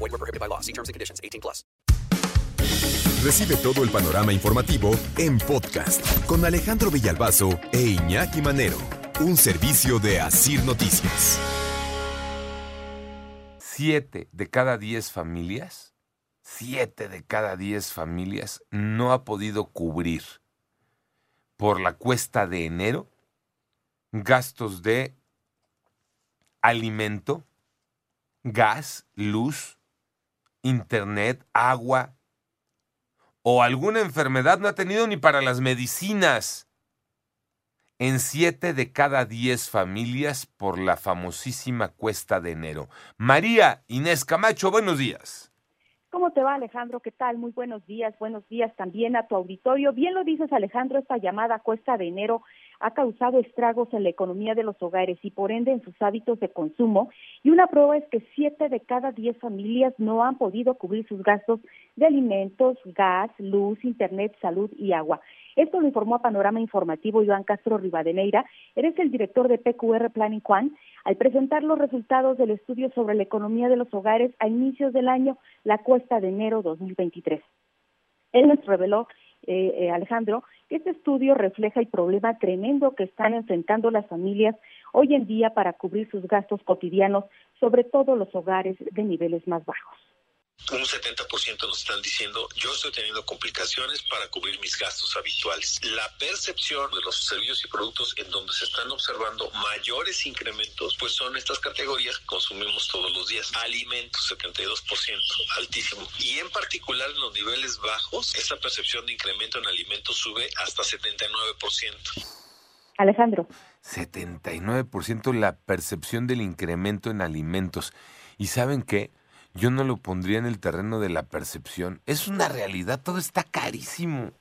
Void were prohibited by law. See terms and conditions. 18 plus. Recibe todo el panorama informativo en podcast con Alejandro Villalbazo e Iñaki Manero. Un servicio de Asir Noticias. Siete de cada diez familias, siete de cada diez familias no ha podido cubrir por la cuesta de enero gastos de alimento, gas, luz, internet, agua o alguna enfermedad no ha tenido ni para las medicinas. En siete de cada diez familias por la famosísima cuesta de enero. María Inés Camacho, buenos días. ¿Cómo te va Alejandro? ¿Qué tal? Muy buenos días. Buenos días también a tu auditorio. Bien lo dices Alejandro, esta llamada cuesta de enero ha causado estragos en la economía de los hogares y por ende en sus hábitos de consumo. Y una prueba es que siete de cada diez familias no han podido cubrir sus gastos de alimentos, gas, luz, internet, salud y agua. Esto lo informó a Panorama Informativo Iván Castro Rivadeneira. Eres el director de PQR Planning One al presentar los resultados del estudio sobre la economía de los hogares a inicios del año, la cuesta de enero 2023. Él nos reveló, eh, eh, Alejandro, este estudio refleja el problema tremendo que están enfrentando las familias hoy en día para cubrir sus gastos cotidianos, sobre todo los hogares de niveles más bajos un 70% nos están diciendo yo estoy teniendo complicaciones para cubrir mis gastos habituales. La percepción de los servicios y productos en donde se están observando mayores incrementos, pues son estas categorías que consumimos todos los días. Alimentos, 72%, altísimo. Y en particular en los niveles bajos, esa percepción de incremento en alimentos sube hasta 79%. Alejandro. 79% la percepción del incremento en alimentos. ¿Y saben qué? Yo no lo pondría en el terreno de la percepción. Es una realidad, todo está carísimo.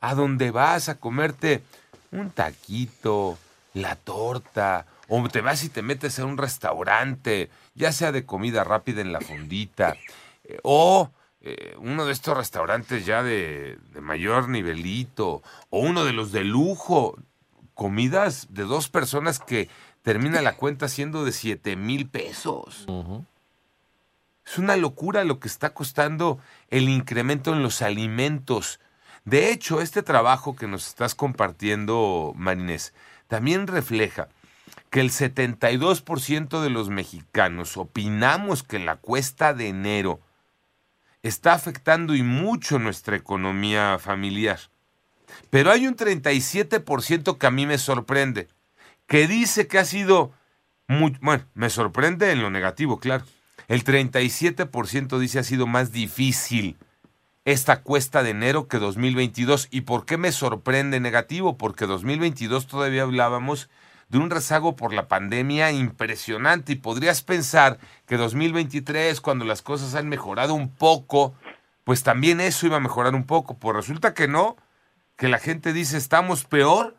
A dónde vas a comerte un taquito, la torta, o te vas y te metes a un restaurante, ya sea de comida rápida en la fondita, eh, o eh, uno de estos restaurantes ya de, mayor nivelito, o uno de los de lujo, comidas de dos personas que termina la cuenta siendo de siete mil pesos. Es una locura lo que está costando el incremento en los alimentos. De hecho, este trabajo que nos estás compartiendo, Marinés, también refleja que el 72% de los mexicanos opinamos que la cuesta de enero está afectando y mucho nuestra economía familiar. Pero hay un 37% que a mí me sorprende, que dice que ha sido muy, bueno, me sorprende en lo negativo, claro, el 37% dice ha sido más difícil esta cuesta de enero que 2022. ¿Y por qué me sorprende negativo? Porque 2022 todavía hablábamos de un rezago por la pandemia impresionante y podrías pensar que 2023, cuando las cosas han mejorado un poco, pues también eso iba a mejorar un poco. Pues resulta que no, que la gente dice estamos peor.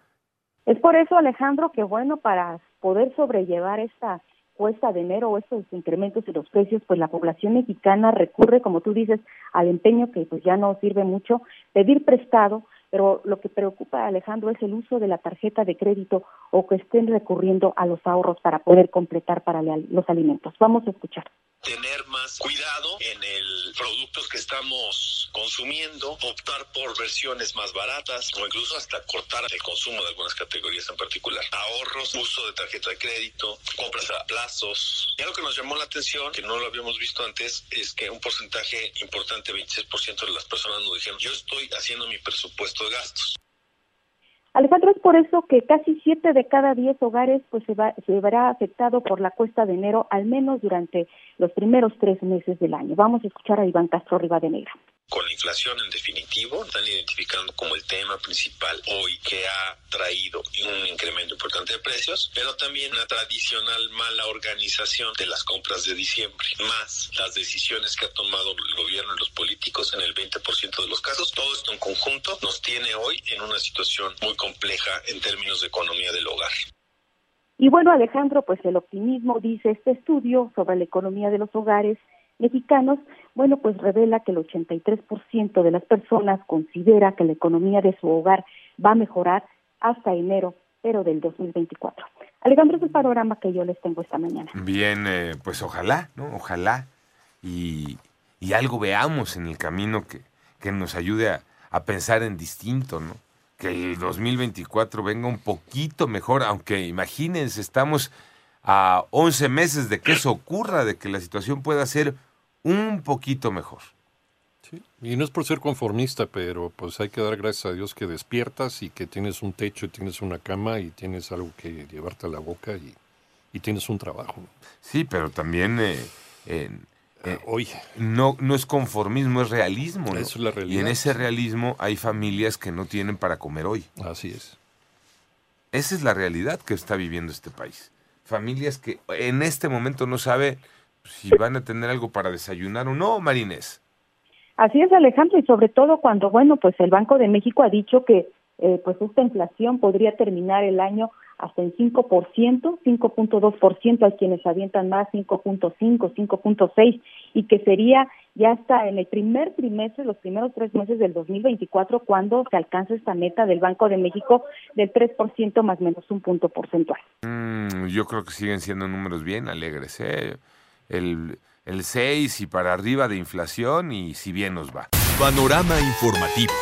Es por eso, Alejandro, que bueno, para poder sobrellevar esta cuesta de enero estos incrementos de los precios, pues la población mexicana recurre, como tú dices, al empeño que pues ya no sirve mucho, pedir prestado, pero lo que preocupa a Alejandro es el uso de la tarjeta de crédito o que estén recurriendo a los ahorros para poder completar para los alimentos. Vamos a escuchar tener más cuidado en el productos que estamos consumiendo, optar por versiones más baratas o incluso hasta cortar el consumo de algunas categorías en particular. Ahorros, uso de tarjeta de crédito, compras a plazos. Y algo que nos llamó la atención, que no lo habíamos visto antes, es que un porcentaje importante, 26% de las personas nos dijeron, yo estoy haciendo mi presupuesto de gastos. Alejandro, es por eso que casi siete de cada diez hogares pues se, va, se verá afectado por la cuesta de enero, al menos durante los primeros tres meses del año. Vamos a escuchar a Iván Castro Rivadeneira con la inflación en definitivo, están identificando como el tema principal hoy que ha traído un incremento importante de precios, pero también una tradicional mala organización de las compras de diciembre, más las decisiones que ha tomado el gobierno y los políticos en el 20% de los casos. Todo esto en conjunto nos tiene hoy en una situación muy compleja en términos de economía del hogar. Y bueno, Alejandro, pues el optimismo, dice este estudio sobre la economía de los hogares mexicanos, bueno, pues revela que el 83% de las personas considera que la economía de su hogar va a mejorar hasta enero, pero del 2024. Alejandro, es el panorama que yo les tengo esta mañana. Bien, eh, pues ojalá, ¿no? Ojalá. Y, y, algo veamos en el camino que, que nos ayude a, a, pensar en distinto, ¿no? Que el 2024 venga un poquito mejor, aunque imagínense, estamos a 11 meses de que eso ocurra, de que la situación pueda ser un poquito mejor. Sí, y no es por ser conformista, pero pues hay que dar gracias a Dios que despiertas y que tienes un techo, tienes una cama y tienes algo que llevarte a la boca y, y tienes un trabajo. Sí, pero también eh, eh, eh, Oye. no, no es conformismo, es realismo. ¿no? Eso es la realidad. Y en ese realismo hay familias que no tienen para comer hoy. Así es. Esa es la realidad que está viviendo este país. Familias que en este momento no sabe si van a tener algo para desayunar o no, Marines. Así es, Alejandro, y sobre todo cuando, bueno, pues el Banco de México ha dicho que eh, pues esta inflación podría terminar el año hasta en 5%, 5.2%, hay quienes avientan más 5.5, 5.6 y que sería ya hasta en el primer trimestre, los primeros tres meses del 2024, cuando se alcanza esta meta del Banco de México del 3% más menos un punto porcentual. Mm, yo creo que siguen siendo números bien alegres, ¿eh? El, el 6 y para arriba de inflación y si bien nos va. Panorama informativo.